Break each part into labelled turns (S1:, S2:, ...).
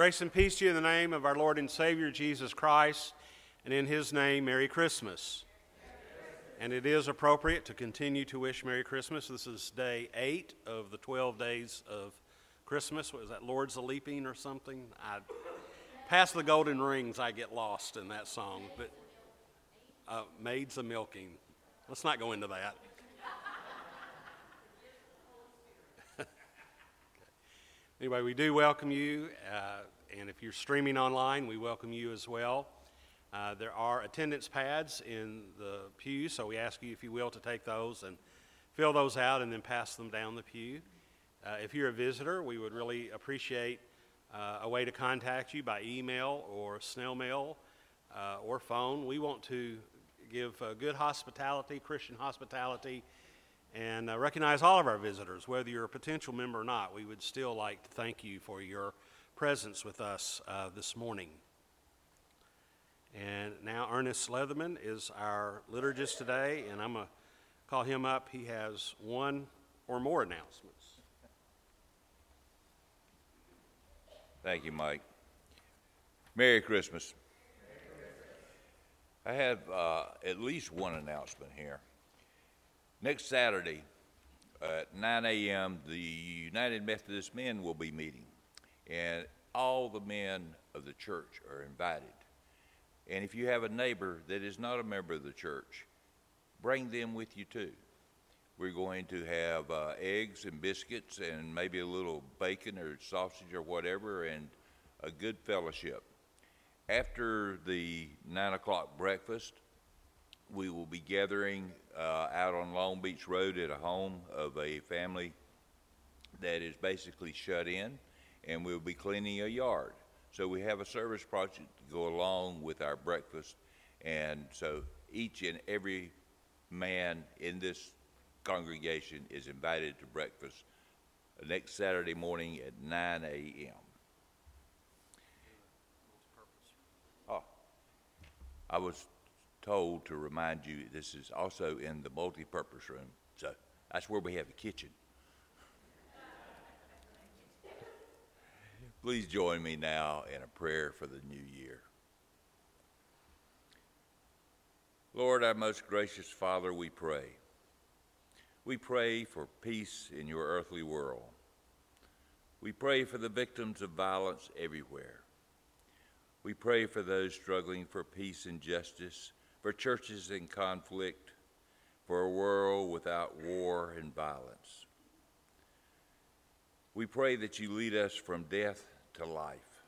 S1: Grace and peace to you in the name of our Lord and Savior Jesus Christ, and in His name, Merry Christmas. And it is appropriate to continue to wish Merry Christmas. This is day eight of the 12 days of Christmas. Was that, Lord's a Leaping or something? I, past the golden rings, I get lost in that song. But uh, Maids a Milking. Let's not go into that. Anyway, we do welcome you, uh, and if you're streaming online, we welcome you as well. Uh, there are attendance pads in the pew, so we ask you, if you will, to take those and fill those out and then pass them down the pew. Uh, if you're a visitor, we would really appreciate uh, a way to contact you by email or snail mail uh, or phone. We want to give uh, good hospitality, Christian hospitality and uh, recognize all of our visitors, whether you're a potential member or not. We would still like to thank you for your presence with us uh, this morning. And now Ernest Leatherman is our liturgist today, and I'm going to call him up. He has one or more announcements.
S2: Thank you, Mike. Merry Christmas. I have uh, at least one announcement here. Next Saturday at 9 a.m., the United Methodist Men will be meeting, and all the men of the church are invited. And if you have a neighbor that is not a member of the church, bring them with you too. We're going to have uh, eggs and biscuits and maybe a little bacon or sausage or whatever and a good fellowship. After the 9 o'clock breakfast, we will be gathering uh, out on Long Beach Road at a home of a family that is basically shut in, and we'll be cleaning a yard. So we have a service project to go along with our breakfast, and so each and every man in this congregation is invited to breakfast next Saturday morning at 9 a.m. Oh, I was told to remind you this is also in the multi-purpose room. So that's where we have a kitchen. Please join me now in a prayer for the new year. Lord, our most gracious Father, we pray. We pray for peace in your earthly world. We pray for the victims of violence everywhere. We pray for those struggling for peace and justice for churches in conflict, for a world without war and violence. We pray that you lead us from death to life,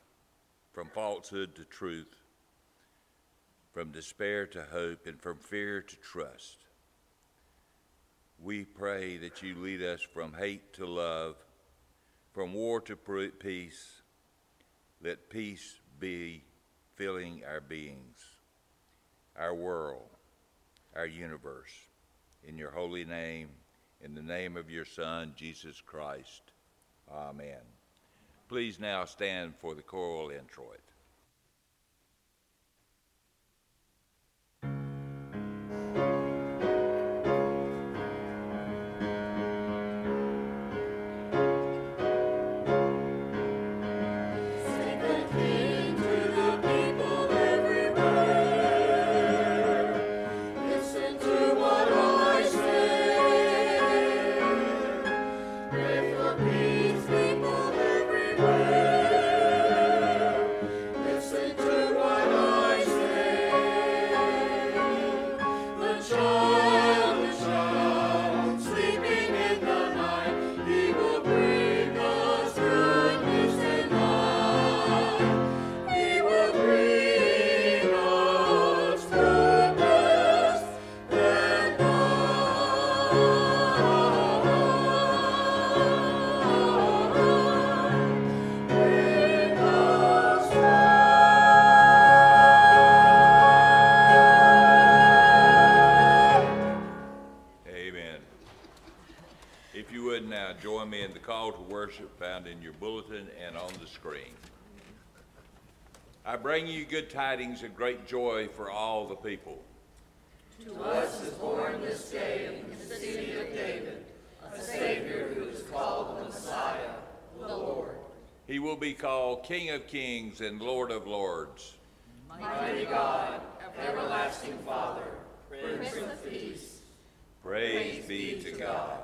S2: from falsehood to truth, from despair to hope, and from fear to trust. We pray that you lead us from hate to love, from war to peace. Let peace be filling our beings our world, our universe. In your holy name, in the name of your Son, Jesus Christ. Amen. Please now stand for the choral introit. Bring you good tidings of great joy for all the people.
S3: To us is born this day in the city of David a Savior who is called the Messiah, the Lord.
S4: He will be called King of Kings and Lord of Lords.
S3: Mighty God, everlasting Father, Prince of Peace.
S4: Praise be to God.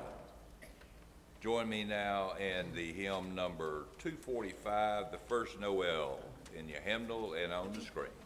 S4: Join me now in the hymn number 245, the first Noel, in your hymnal and on the screen.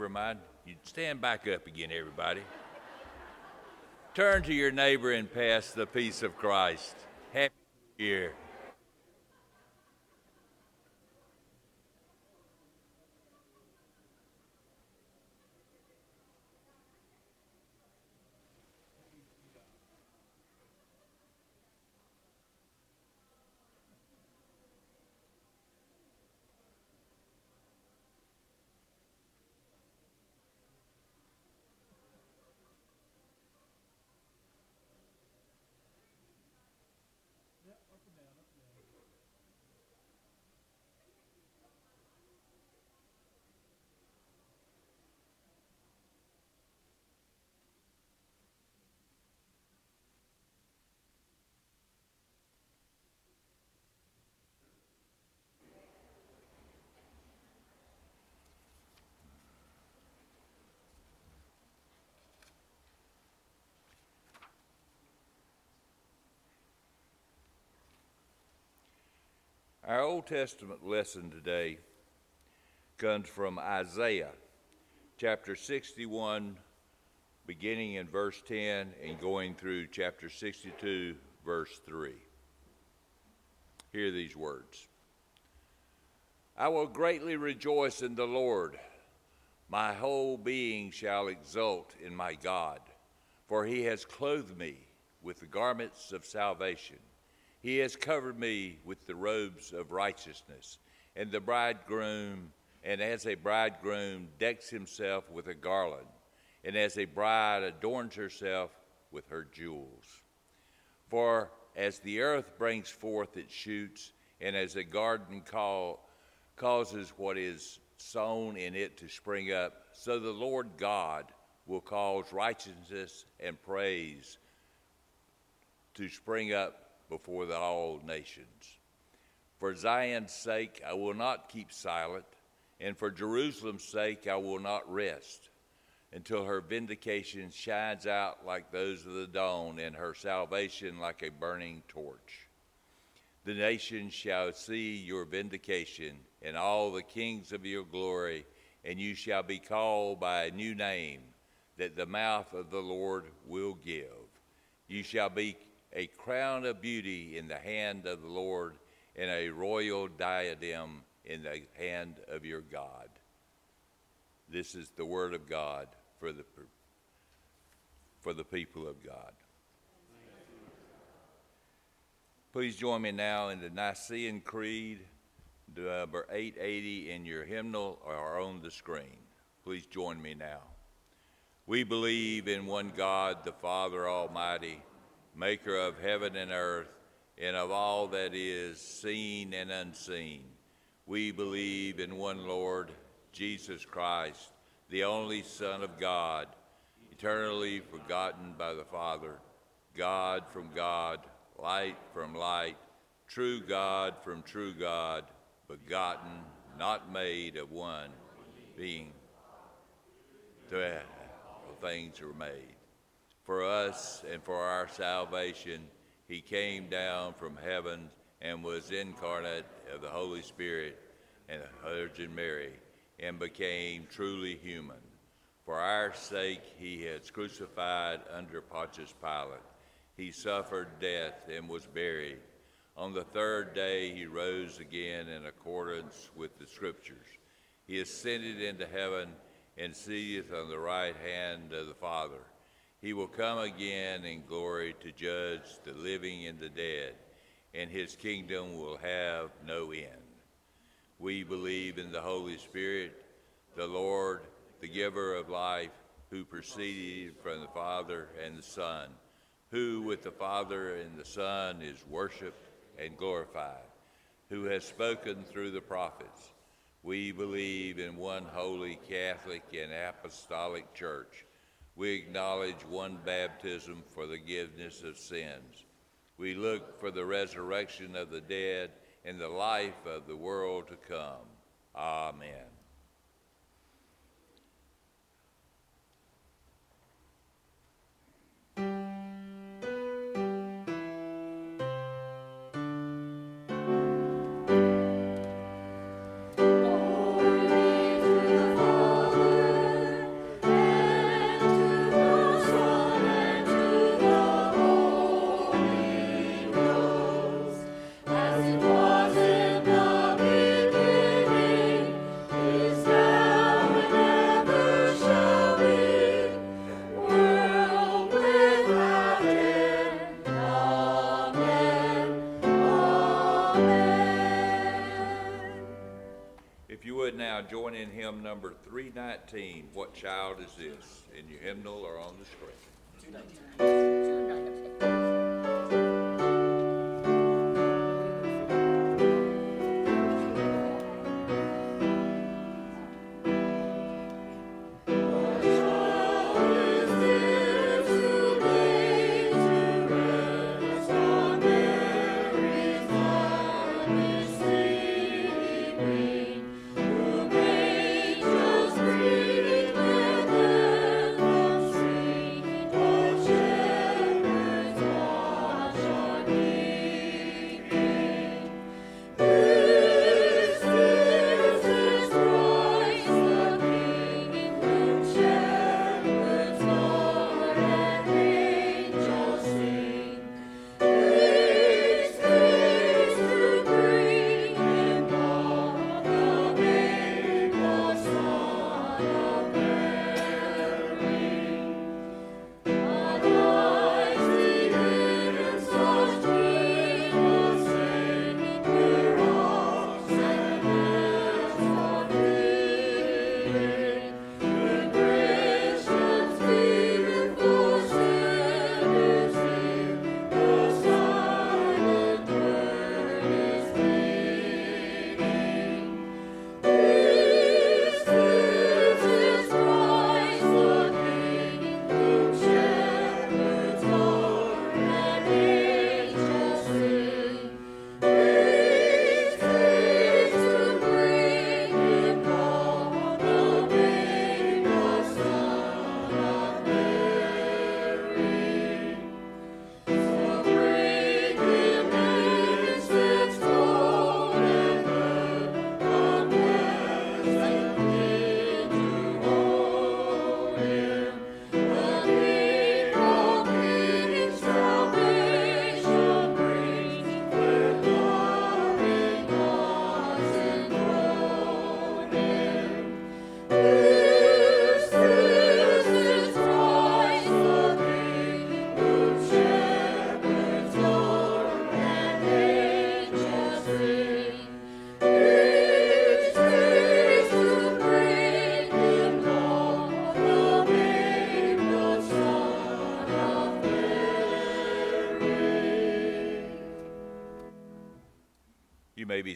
S4: Never mind. You stand back up again, everybody. Turn to your neighbor and pass the peace of Christ. Happy New Year.
S2: Our Old Testament lesson today comes from Isaiah chapter 61, beginning in verse 10 and going through chapter 62, verse 3. Hear these words I will greatly rejoice in the Lord. My whole being shall exult in my God, for he has clothed me with the garments of salvation. He has covered me with the robes of righteousness, and the bridegroom, and as a bridegroom decks himself with a garland, and as a bride adorns herself with her jewels. For as the earth brings forth its shoots, and as a garden call, causes what is sown in it to spring up, so the Lord God will cause righteousness and praise to spring up before the all nations. For Zion's sake, I will not keep silent, and for Jerusalem's sake, I will not rest until her vindication shines out like those of the dawn, and her salvation like a burning torch. The nations shall see your vindication, and all the kings of your glory, and you shall be called by a new name that the mouth of the Lord will give. You shall be a crown of beauty in the hand of the Lord, and a royal diadem in the hand of your God. This is the word of God for the, for the people of God. Please join me now in the Nicene Creed, uh, number 880 in your hymnal or on the screen. Please join me now. We believe in one God, the Father Almighty maker of heaven and earth, and of all that is seen and unseen. We believe in one Lord, Jesus Christ, the only Son of God, eternally forgotten by the Father, God from God, light from light, true God from true God, begotten, not made of one, being to all things are made for us and for our salvation, he came down from heaven and was incarnate of the Holy Spirit and the Virgin Mary and became truly human. For our sake, he has crucified under Pontius Pilate. He suffered death and was buried. On the third day, he rose again in accordance with the Scriptures. He ascended into heaven and sitteth on the right hand of the Father. He will come again in glory to judge the living and the dead, and his kingdom will have no end. We believe in the Holy Spirit, the Lord, the giver of life, who proceeded from the Father and the Son, who with the Father and the Son is worshiped and glorified, who has spoken through the prophets. We believe in one holy Catholic and Apostolic Church we acknowledge one baptism for the forgiveness of sins. We look for the resurrection of the dead and the life of the world to come. Amen. child is this? In your hymnal or on the screen? 219.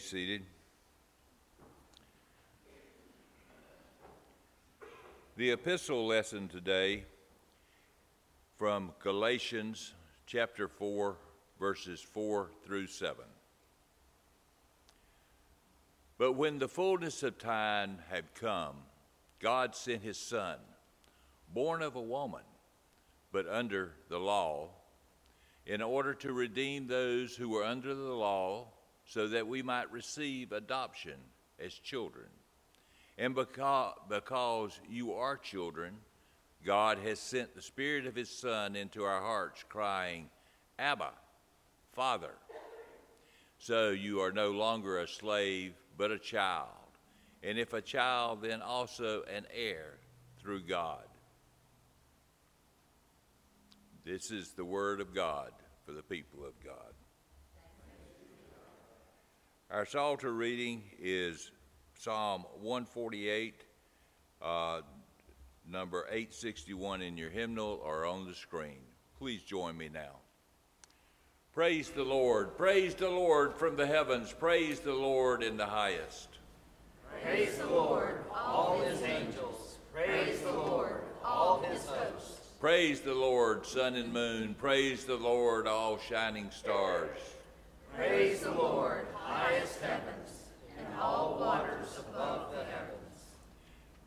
S2: Seated. The epistle lesson today from Galatians chapter 4, verses 4 through 7. But when the fullness of time had come, God sent his Son, born of a woman, but under the law, in order to redeem those who were under the law, so that we might receive adoption as children. And because, because you are children, God has sent the Spirit of His Son into our hearts, crying, Abba, Father. So you are no longer a slave, but a child. And if a child, then also an heir through God. This is the word of God for the people of God. Our Psalter reading is Psalm 148, uh, number 861 in your hymnal or on the screen. Please join me now. Praise the Lord, praise the Lord from the heavens, praise the Lord in the highest.
S3: Praise the Lord, all his angels. Praise the Lord, all his hosts.
S2: Praise the Lord, sun and moon. Praise the Lord, all shining stars.
S3: Praise the Lord, highest heavens, and all waters above the heavens.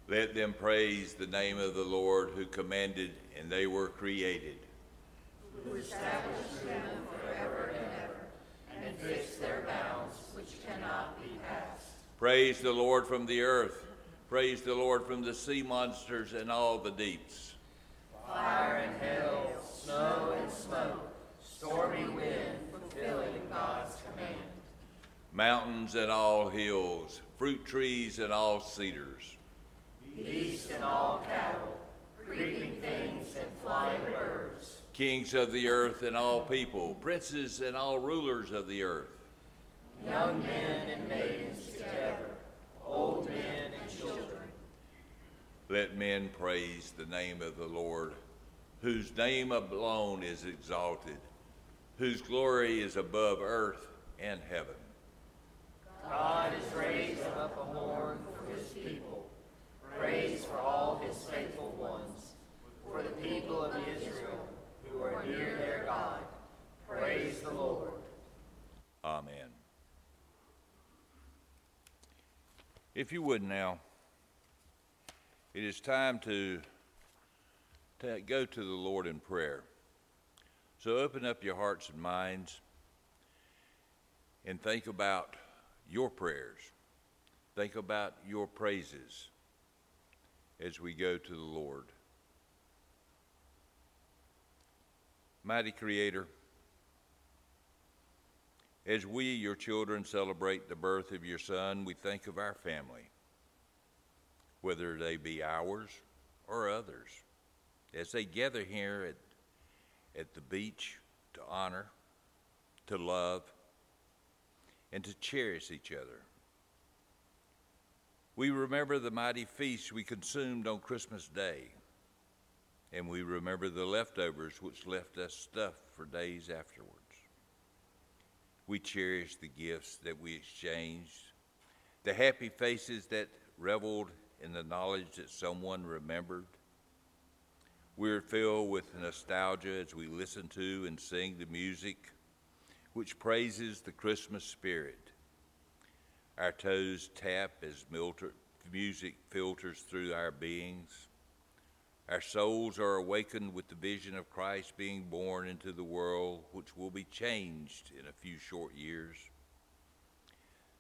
S2: Let them praise the name of the Lord who commanded and they were created.
S3: Who established them forever and ever, and fixed their bounds which cannot be passed.
S2: Praise the Lord from the earth. Praise the Lord from the sea monsters and all the deeps.
S3: Fire and hail, snow and smoke, stormy wind, fulfilling God's command.
S2: Mountains and all hills, fruit trees and all cedars.
S3: Beasts and all cattle, creeping things and flying birds.
S2: Kings of the earth and all people, princes and all rulers of the earth.
S3: Young men and maidens together, old men and children.
S2: Let men praise the name of the Lord, whose name alone is exalted, whose glory is above earth and heaven.
S3: God has raised up a horn for his people, praise for all his faithful ones, for the people of Israel who are near their God. Praise the Lord.
S2: Amen. If you would now, it is time to, to go to the Lord in prayer. So open up your hearts and minds and think about your prayers. Think about your praises as we go to the Lord. Mighty Creator, as we, your children, celebrate the birth of your Son, we think of our family, whether they be ours or others, as they gather here at, at the beach to honor, to love, and to cherish each other. We remember the mighty feast we consumed on Christmas Day, and we remember the leftovers which left us stuffed for days afterwards. We cherish the gifts that we exchanged, the happy faces that reveled in the knowledge that someone remembered. We're filled with nostalgia as we listen to and sing the music which praises the Christmas spirit. Our toes tap as music filters through our beings. Our souls are awakened with the vision of Christ being born into the world, which will be changed in a few short years.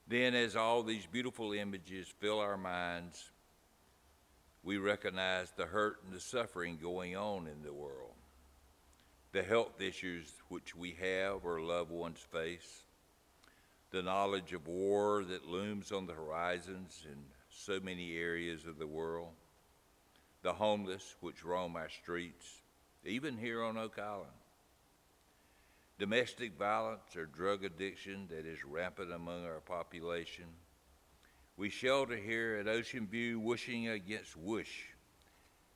S2: Then, as all these beautiful images fill our minds, we recognize the hurt and the suffering going on in the world, the health issues which we have or loved ones face, the knowledge of war that looms on the horizons in so many areas of the world the homeless which roam our streets, even here on Oak Island. Domestic violence or drug addiction that is rampant among our population. We shelter here at Ocean View, wishing against wish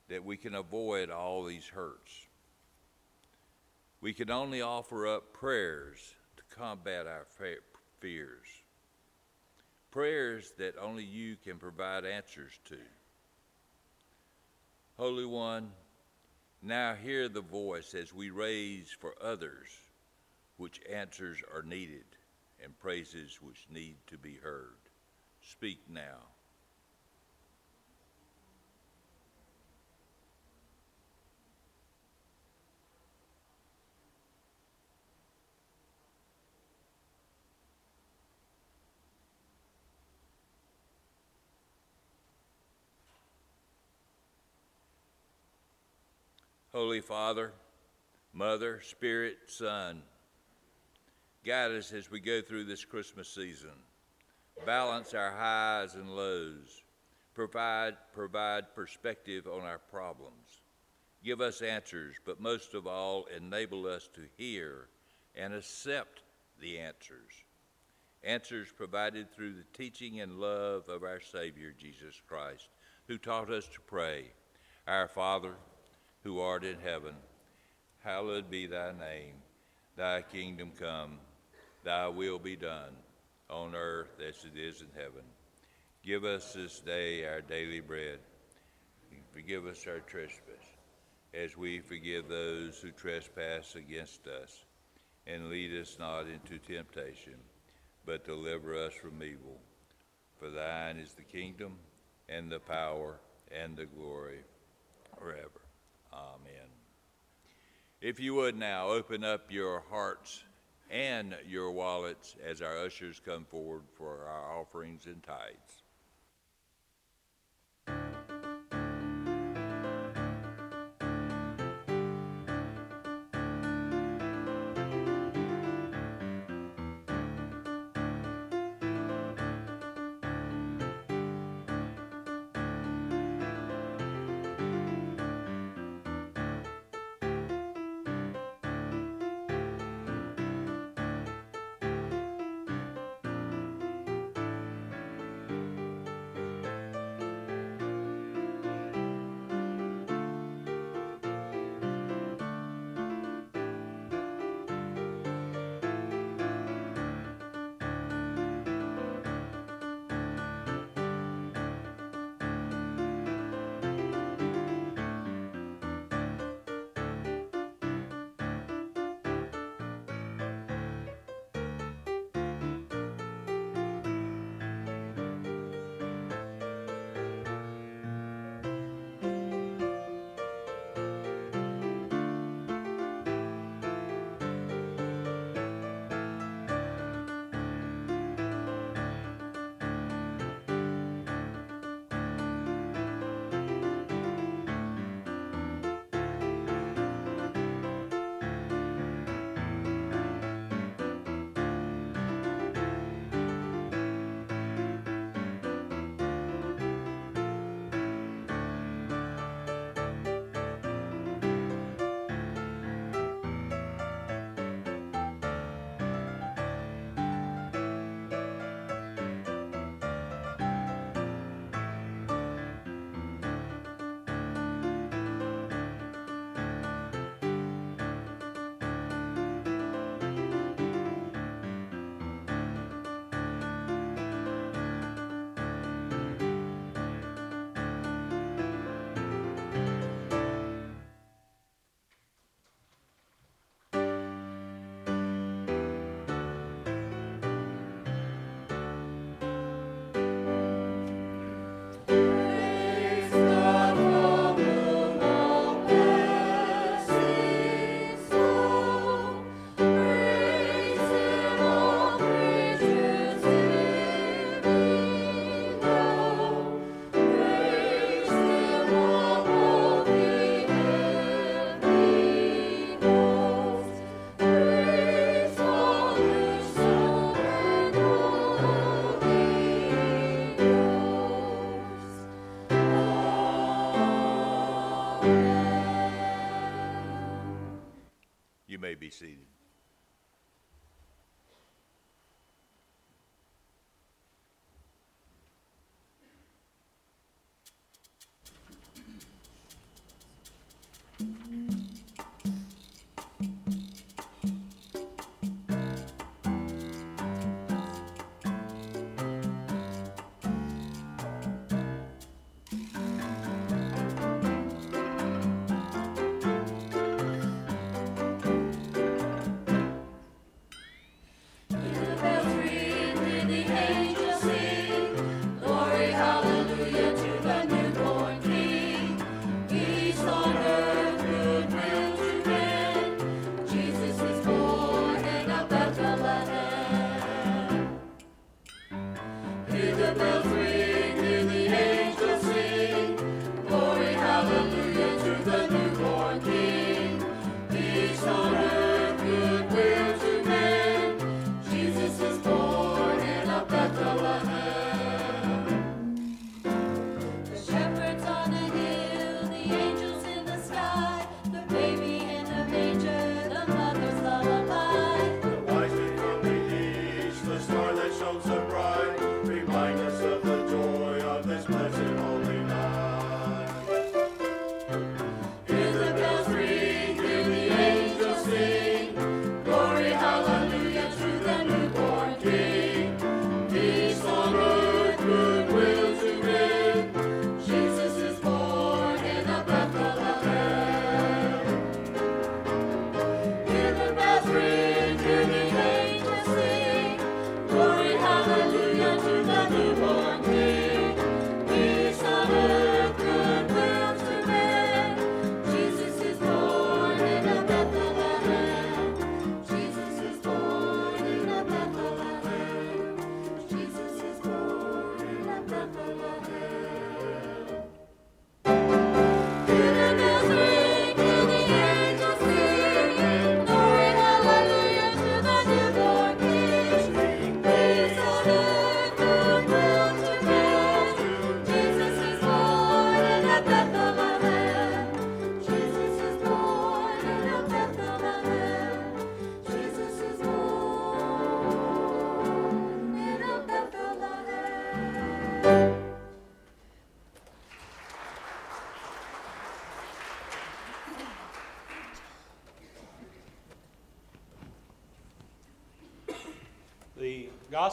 S2: that we can avoid all these hurts. We can only offer up prayers to combat our fears. prayers that only you can provide answers to. Holy One, now hear the voice as we raise for others which answers are needed and praises which need to be heard. Speak now. Holy Father, Mother, Spirit, Son, guide us as we go through this Christmas season. Balance our highs and lows. Provide, provide perspective on our problems. Give us answers, but most of all, enable us to hear and accept the answers. Answers provided through the teaching and love of our Savior, Jesus Christ, who taught us to pray, Our Father, who art in heaven, hallowed be thy name. Thy kingdom come, thy will be done, on earth as it is in heaven. Give us this day our daily bread. Forgive us our trespass, as we forgive those who trespass against us. And lead us not into temptation, but deliver us from evil. For thine is the kingdom, and the power, and the glory forever. Amen. If you would now open up your hearts and your wallets as our ushers come forward for our offerings and tithes.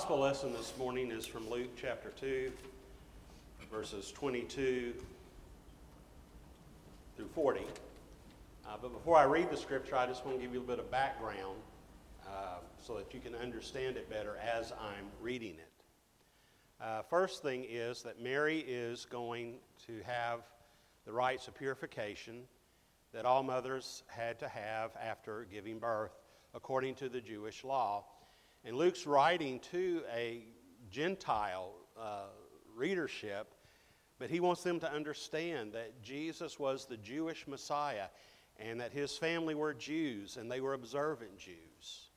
S1: Gospel lesson this morning is from Luke chapter 2, verses 22 through 40. Uh, but before I read the scripture, I just want to give you a little bit of background uh, so that you can understand it better as I'm reading it. Uh, first thing is that Mary is going to have the rites of purification that all mothers had to have after giving birth according to the Jewish law. And Luke's writing to a Gentile uh, readership, but he wants them to understand that Jesus was the Jewish Messiah and that his family were Jews and they were observant Jews.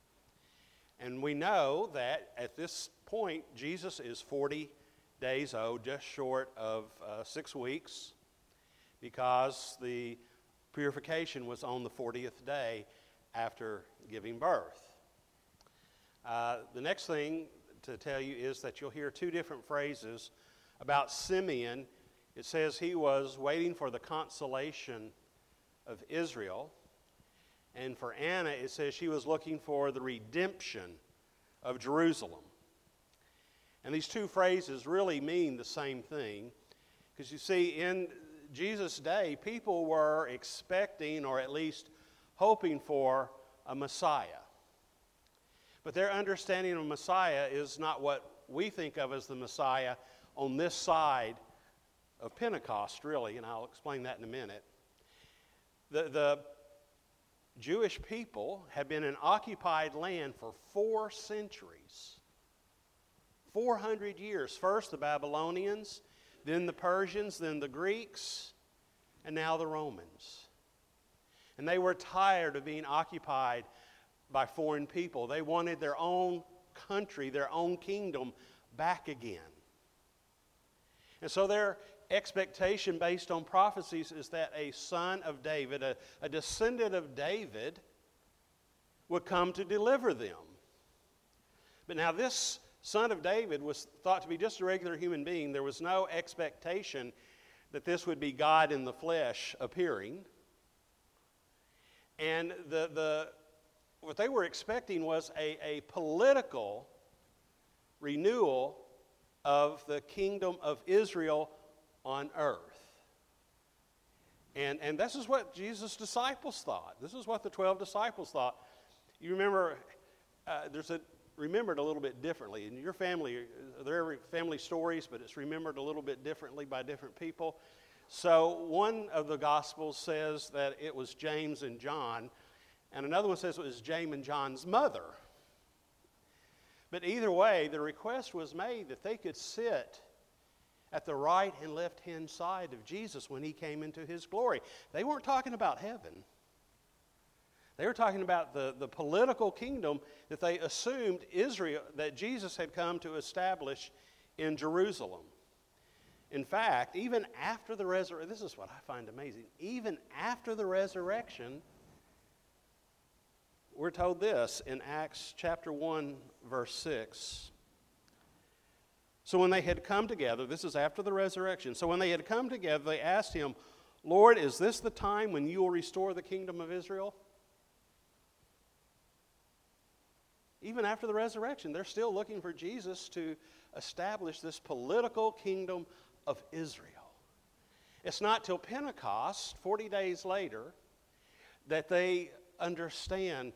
S1: And we know that at this point, Jesus is 40 days old, just short of uh, six weeks, because the purification was on the 40th day after giving birth. Uh, the next thing to tell you is that you'll hear two different phrases about Simeon. It says he was waiting for the consolation of Israel. And for Anna, it says she was looking for the redemption of Jerusalem. And these two phrases really mean the same thing. Because you see, in Jesus' day, people were expecting or at least hoping for a Messiah. But their understanding of Messiah is not what we think of as the Messiah on this side of Pentecost, really, and I'll explain that in a minute. The, the Jewish people had been in occupied land for four centuries. 400 years. First the Babylonians, then the Persians, then the Greeks, and now the Romans. And they were tired of being occupied by foreign people. They wanted their own country, their own kingdom back again. And so their expectation based on prophecies is that a son of David, a, a descendant of David, would come to deliver them. But now, this son of David was thought to be just a regular human being. There was no expectation that this would be God in the flesh appearing. And the, the, what they were expecting was a, a political renewal of the kingdom of Israel on earth. And, and this is what Jesus' disciples thought. This is what the 12 disciples thought. You remember, uh, there's a remembered a little bit differently. In your family, there are family stories, but it's remembered a little bit differently by different people. So one of the Gospels says that it was James and John, and another one says it was James and John's mother. But either way, the request was made that they could sit at the right and left hand side of Jesus when he came into his glory. They weren't talking about heaven. They were talking about the, the political kingdom that they assumed Israel, that Jesus had come to establish in Jerusalem. In fact, even after the resurrection, this is what I find amazing. Even after the resurrection, we're told this in Acts chapter 1, verse 6. So when they had come together, this is after the resurrection. So when they had come together, they asked him, Lord, is this the time when you will restore the kingdom of Israel? even after the resurrection, they're still looking for Jesus to establish this political kingdom of Israel. It's not till Pentecost, 40 days later, that they understand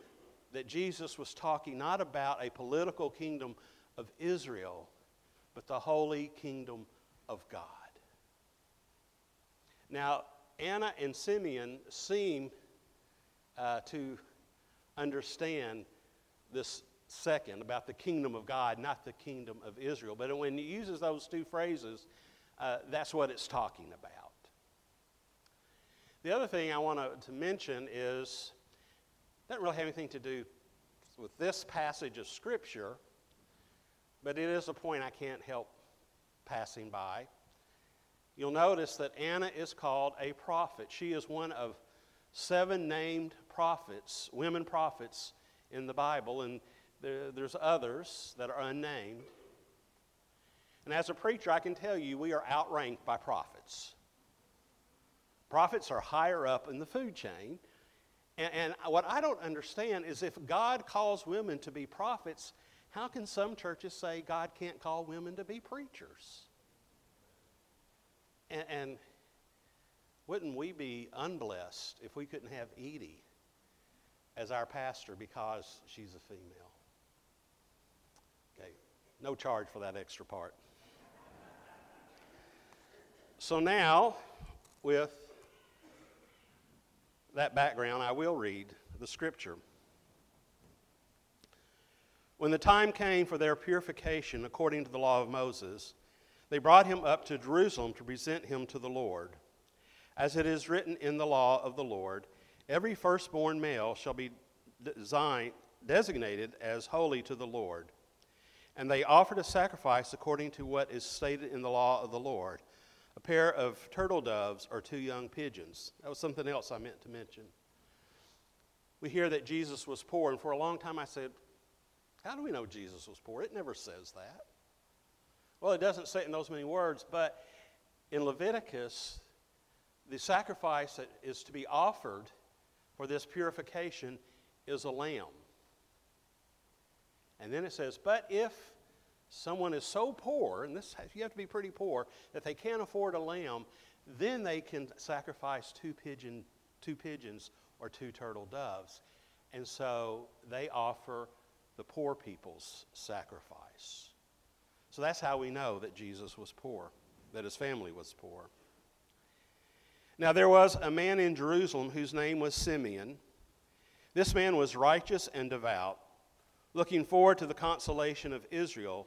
S1: that Jesus was talking not about a political kingdom of Israel, but the holy kingdom of God. Now, Anna and Simeon seem uh, to understand this second about the kingdom of God, not the kingdom of Israel. But when he uses those two phrases, uh, that's what it's talking about. The other thing I want to, mention is doesn't really have anything to do with this passage of Scripture, but it is a point I can't help passing by. You'll notice that Anna is called a prophet. She is one of seven named prophets, women prophets in the Bible, and there, there's others that are unnamed. And as a preacher, I can tell you we are outranked by prophets. Prophets are higher up in the food chain. And, and what I don't understand is if God calls women to be prophets, how can some churches say God can't call women to be preachers? And, and wouldn't we be unblessed if we couldn't have Edie as our pastor because she's a female? Okay, no charge for that extra part. So now, with that background, I will read the scripture. When the time came for their purification according to the law of Moses, they brought him up to Jerusalem to present him to the Lord. As it is written in the law of the Lord, every firstborn male shall be design, designated as holy to the Lord. And they offered a sacrifice according to what is stated in the law of the Lord a pair of turtle doves or two young pigeons. That was something else I meant to mention. We hear that Jesus was poor, and for a long time I said, How do we know Jesus was poor? It never says that. Well, it doesn't say it in those many words, but in Leviticus, the sacrifice that is to be offered for this purification is a lamb. And then it says, But if someone is so poor, and this you have to be pretty poor, that they can't afford a lamb, then they can sacrifice two pigeon, two pigeons or two turtle doves. And so they offer the poor people's sacrifice. So that's how we know that Jesus was poor, that his family was poor. Now there was a man in Jerusalem whose name was Simeon. This man was righteous and devout, looking forward to the consolation of Israel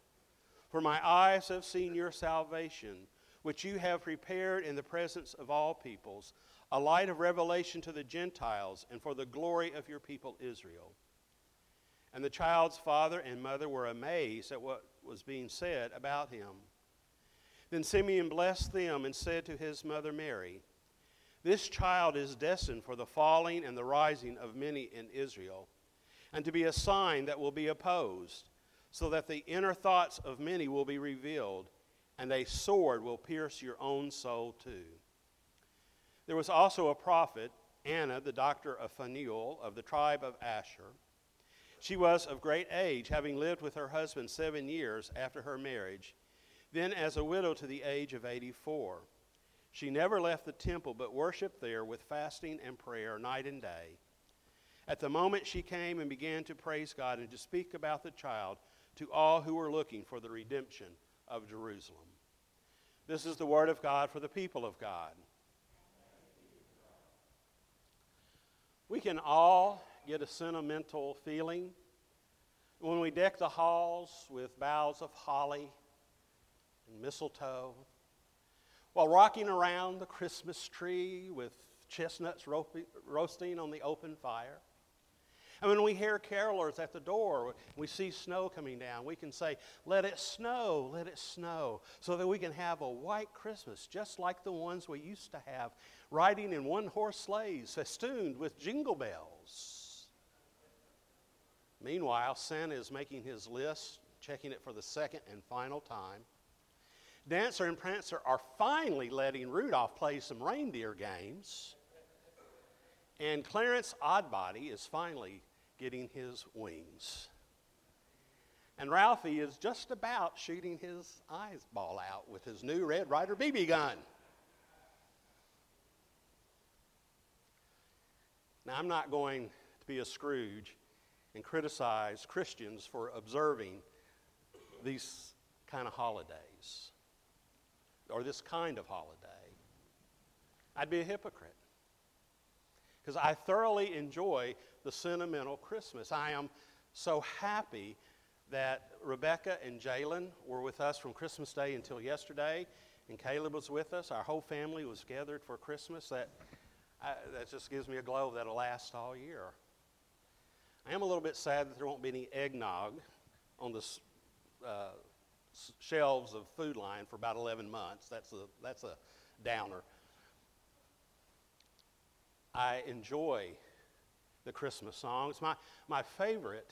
S1: For my eyes have seen your salvation, which you have prepared in the presence of all peoples, a light of revelation to the Gentiles, and for the glory of your people Israel. And the child's father and mother were amazed at what was being said about him. Then Simeon blessed them and said to his mother Mary, This child is destined for the falling and the rising of many in Israel, and to be a sign that will be opposed so that the inner thoughts of many will be revealed, and a sword will pierce your own soul too. There was also a prophet, Anna, the doctor of Phanuel, of the tribe of Asher. She was of great age, having lived with her husband seven years after her marriage, then as a widow to the age of 84. She never left the temple, but worshiped there with fasting and prayer night and day. At the moment she came and began to praise God and to speak about the child, to all who are looking for the redemption of Jerusalem. This is the word of God for the people of God. We can all get a sentimental feeling when we deck the halls with boughs of holly and mistletoe, while rocking around the Christmas tree with chestnuts roasting on the open fire. And when we hear carolers at the door, we see snow coming down, we can say, Let it snow, let it snow, so that we can have a white Christmas, just like the ones we used to have, riding in one horse sleighs, festooned with jingle bells. Meanwhile, Santa is making his list, checking it for the second and final time. Dancer and Prancer are finally letting Rudolph play some reindeer games. And Clarence Odbody is finally getting his wings. And Ralphie is just about shooting his eyeball out with his new Red Ryder BB gun. Now, I'm not going to be a Scrooge and criticize Christians for observing these kind of holidays or this kind of holiday. I'd be a hypocrite because I thoroughly enjoy the sentimental Christmas. I am so happy that Rebecca and Jalen were with us from Christmas Day until yesterday, and Caleb was with us. Our whole family was gathered for Christmas. That, I, that just gives me a glow that'll last all year. I am a little bit sad that there won't be any eggnog on the uh, shelves of Food Lion for about 11 months. That's a, that's a downer. I enjoy the Christmas songs. My, my favorite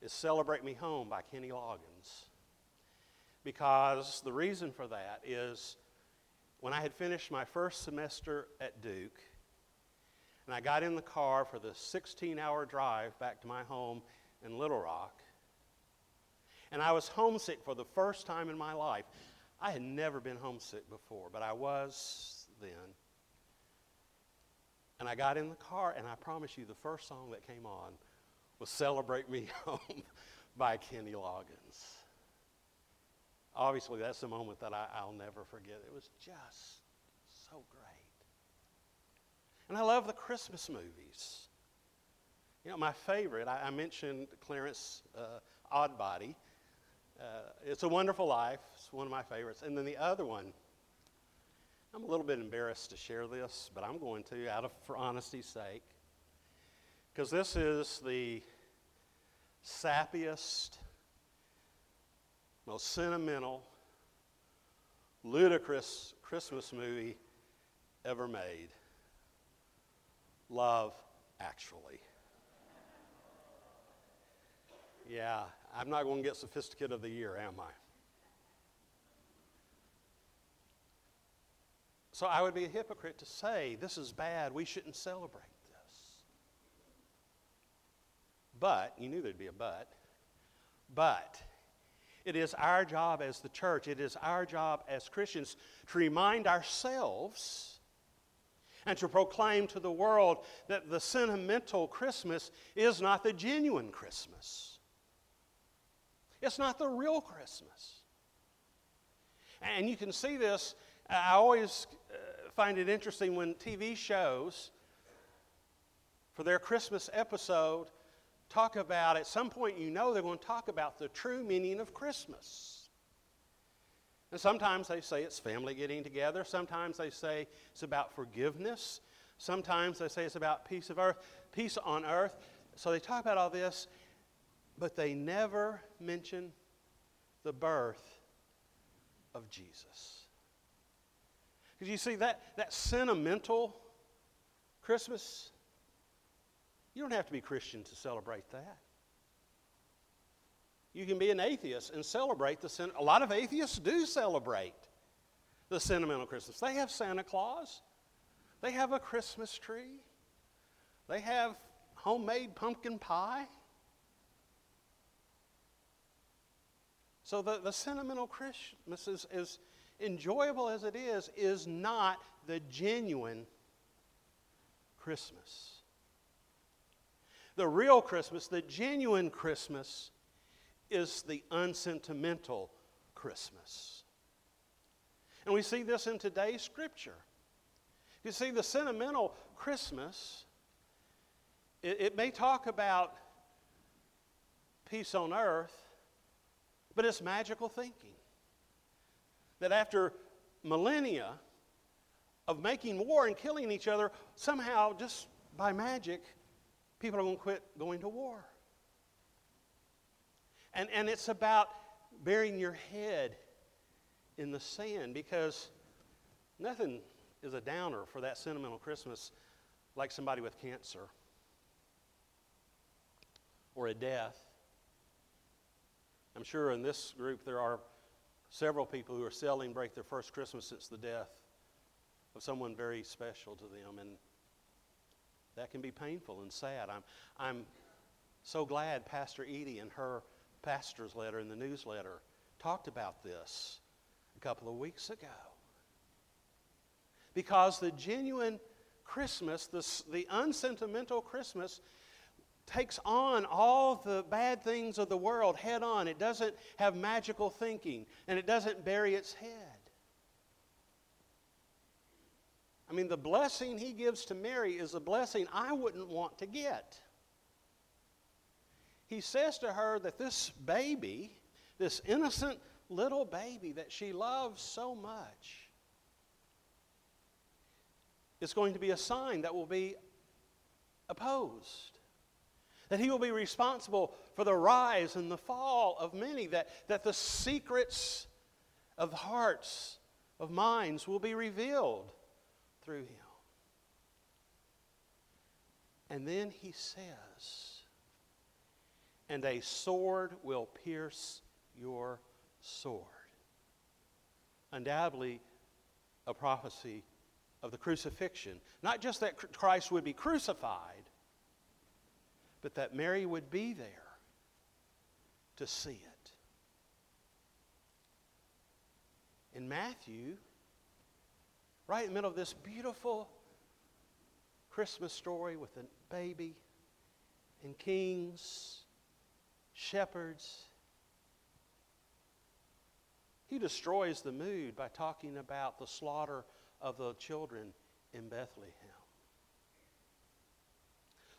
S1: is Celebrate Me Home by Kenny Loggins. Because the reason for that is when I had finished my first semester at Duke, and I got in the car for the 16 hour drive back to my home in Little Rock, and I was homesick for the first time in my life. I had never been homesick before, but I was then. And I got in the car, and I promise you, the first song that came on was Celebrate Me Home by Kenny Loggins. Obviously, that's a moment that I, I'll never forget. It was just so great. And I love the Christmas movies. You know, my favorite, I, I mentioned Clarence uh, Odbody. Uh, it's a Wonderful Life. It's one of my favorites. And then the other one, I'm a little bit embarrassed to share this, but I'm going to, out of for honesty's sake, because this is the sappiest, most sentimental, ludicrous Christmas movie ever made. Love Actually. Yeah, I'm not going to get sophisticated of the Year, am I? So I would be a hypocrite to say, this is bad, we shouldn't celebrate this. But, you knew there'd be a but, but it is our job as the church, it is our job as Christians to remind ourselves and to proclaim to the world that the sentimental Christmas is not the genuine Christmas. It's not the real Christmas. And you can see this. I always uh, find it interesting when TV shows, for their Christmas episode, talk about, at some point, you know they're going to talk about the true meaning of Christmas. And sometimes they say it's family getting together. Sometimes they say it's about forgiveness. Sometimes they say it's about peace of earth, peace on earth. So they talk about all this, but they never mention the birth of Jesus. Because you see, that, that sentimental Christmas, you don't have to be Christian to celebrate that. You can be an atheist and celebrate the sen- a lot of atheists do celebrate the sentimental Christmas. They have Santa Claus. They have a Christmas tree. They have homemade pumpkin pie. So the, the sentimental Christmas is, is enjoyable as it is, is not the genuine Christmas. The real Christmas, the genuine Christmas, is the unsentimental Christmas. And we see this in today's scripture. You see, the sentimental Christmas, it, it may talk about peace on earth, but it's magical thinking. That after millennia of making war and killing each other, somehow, just by magic, people are going to quit going to war. And, and it's about burying your head in the sand because nothing is a downer for that sentimental Christmas like somebody with cancer or a death. I'm sure in this group there are several people who are celebrating break their first Christmas since the death of someone very special to them, and that can be painful and sad. I'm, I'm so glad Pastor Edie and her pastor's letter in the newsletter talked about this a couple of weeks ago. Because the genuine Christmas, the, the unsentimental Christmas, takes on all the bad things of the world head on. It doesn't have magical thinking, and it doesn't bury its head. I mean, the blessing he gives to Mary is a blessing I wouldn't want to get. He says to her that this baby, this innocent little baby that she loves so much, is going to be a sign that will be opposed. That he will be responsible for the rise and the fall of many, that, that the secrets of hearts, of minds, will be revealed through him. And then he says, and a sword will pierce your sword. Undoubtedly, a prophecy of the crucifixion. Not just that Christ would be crucified, but that Mary would be there to see it. In Matthew, right in the middle of this beautiful Christmas story with a baby and kings, shepherds, he destroys the mood by talking about the slaughter of the children in Bethlehem.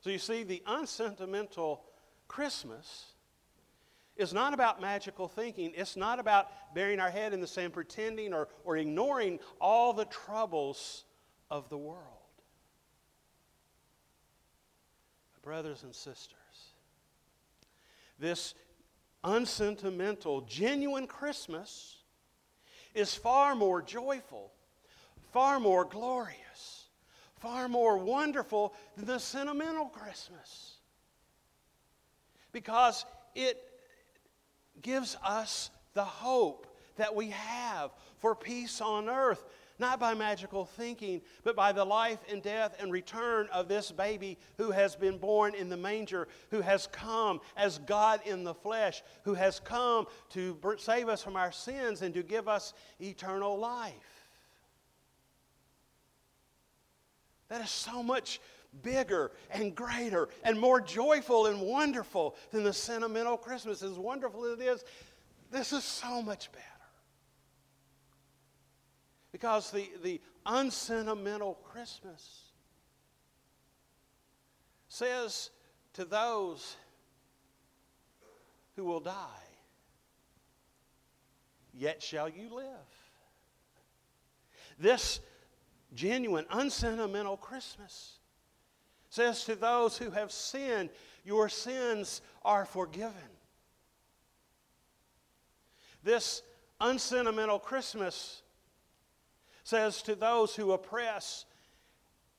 S1: So you see, the unsentimental Christmas is not about magical thinking. It's not about burying our head in the sand, pretending or, or ignoring all the troubles of the world. Brothers and sisters, this unsentimental, genuine Christmas is far more joyful, far more glorious, far more wonderful than the sentimental Christmas. Because it gives us the hope that we have for peace on earth not by magical thinking, but by the life and death and return of this baby who has been born in the manger, who has come as God in the flesh, who has come to save us from our sins and to give us eternal life. That is so much bigger and greater and more joyful and wonderful than the sentimental Christmas. As wonderful as it is, this is so much better. Because the, the unsentimental Christmas says to those who will die, Yet shall you live. This genuine, unsentimental Christmas says to those who have sinned, Your sins are forgiven. This unsentimental Christmas says to those who oppress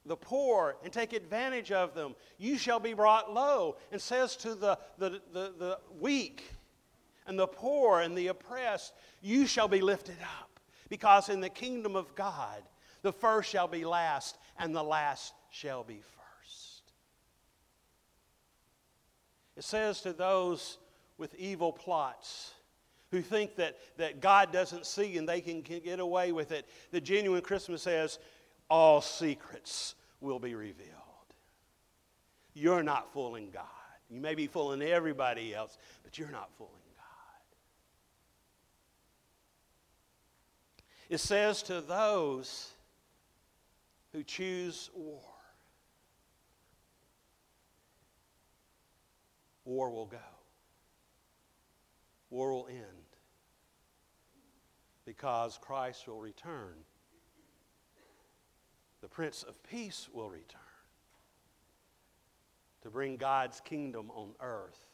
S1: the poor and take advantage of them, you shall be brought low, and says to the, the, the, the weak and the poor and the oppressed, you shall be lifted up. Because in the kingdom of God, the first shall be last, and the last shall be first. It says to those with evil plots, who think that, that God doesn't see and they can, can get away with it. The genuine Christmas says, all secrets will be revealed. You're not fooling God. You may be fooling everybody else, but you're not fooling God. It says to those who choose war, war will go war will end because Christ will return. The Prince of Peace will return to bring God's kingdom on earth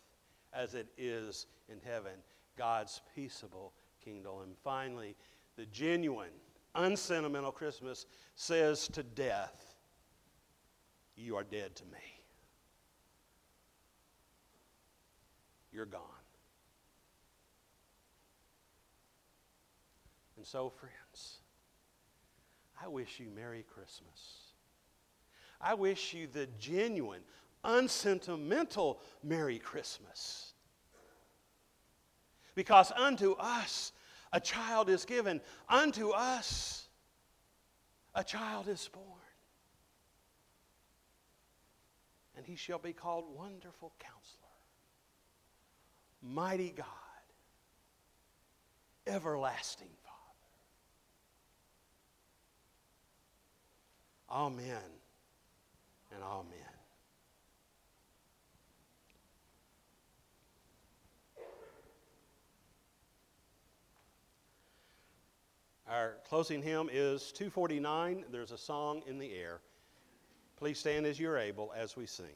S1: as it is in heaven, God's peaceable kingdom. And finally, the genuine, unsentimental Christmas says to death, You are dead to me. You're gone. And so, friends, I wish you Merry Christmas. I wish you the genuine, unsentimental Merry Christmas. Because unto us a child is given, unto us a child is born. And he shall be called Wonderful Counselor, Mighty God, Everlasting Father. Amen and amen. Our closing hymn is 249. There's a song in the air. Please stand as you're able as we sing.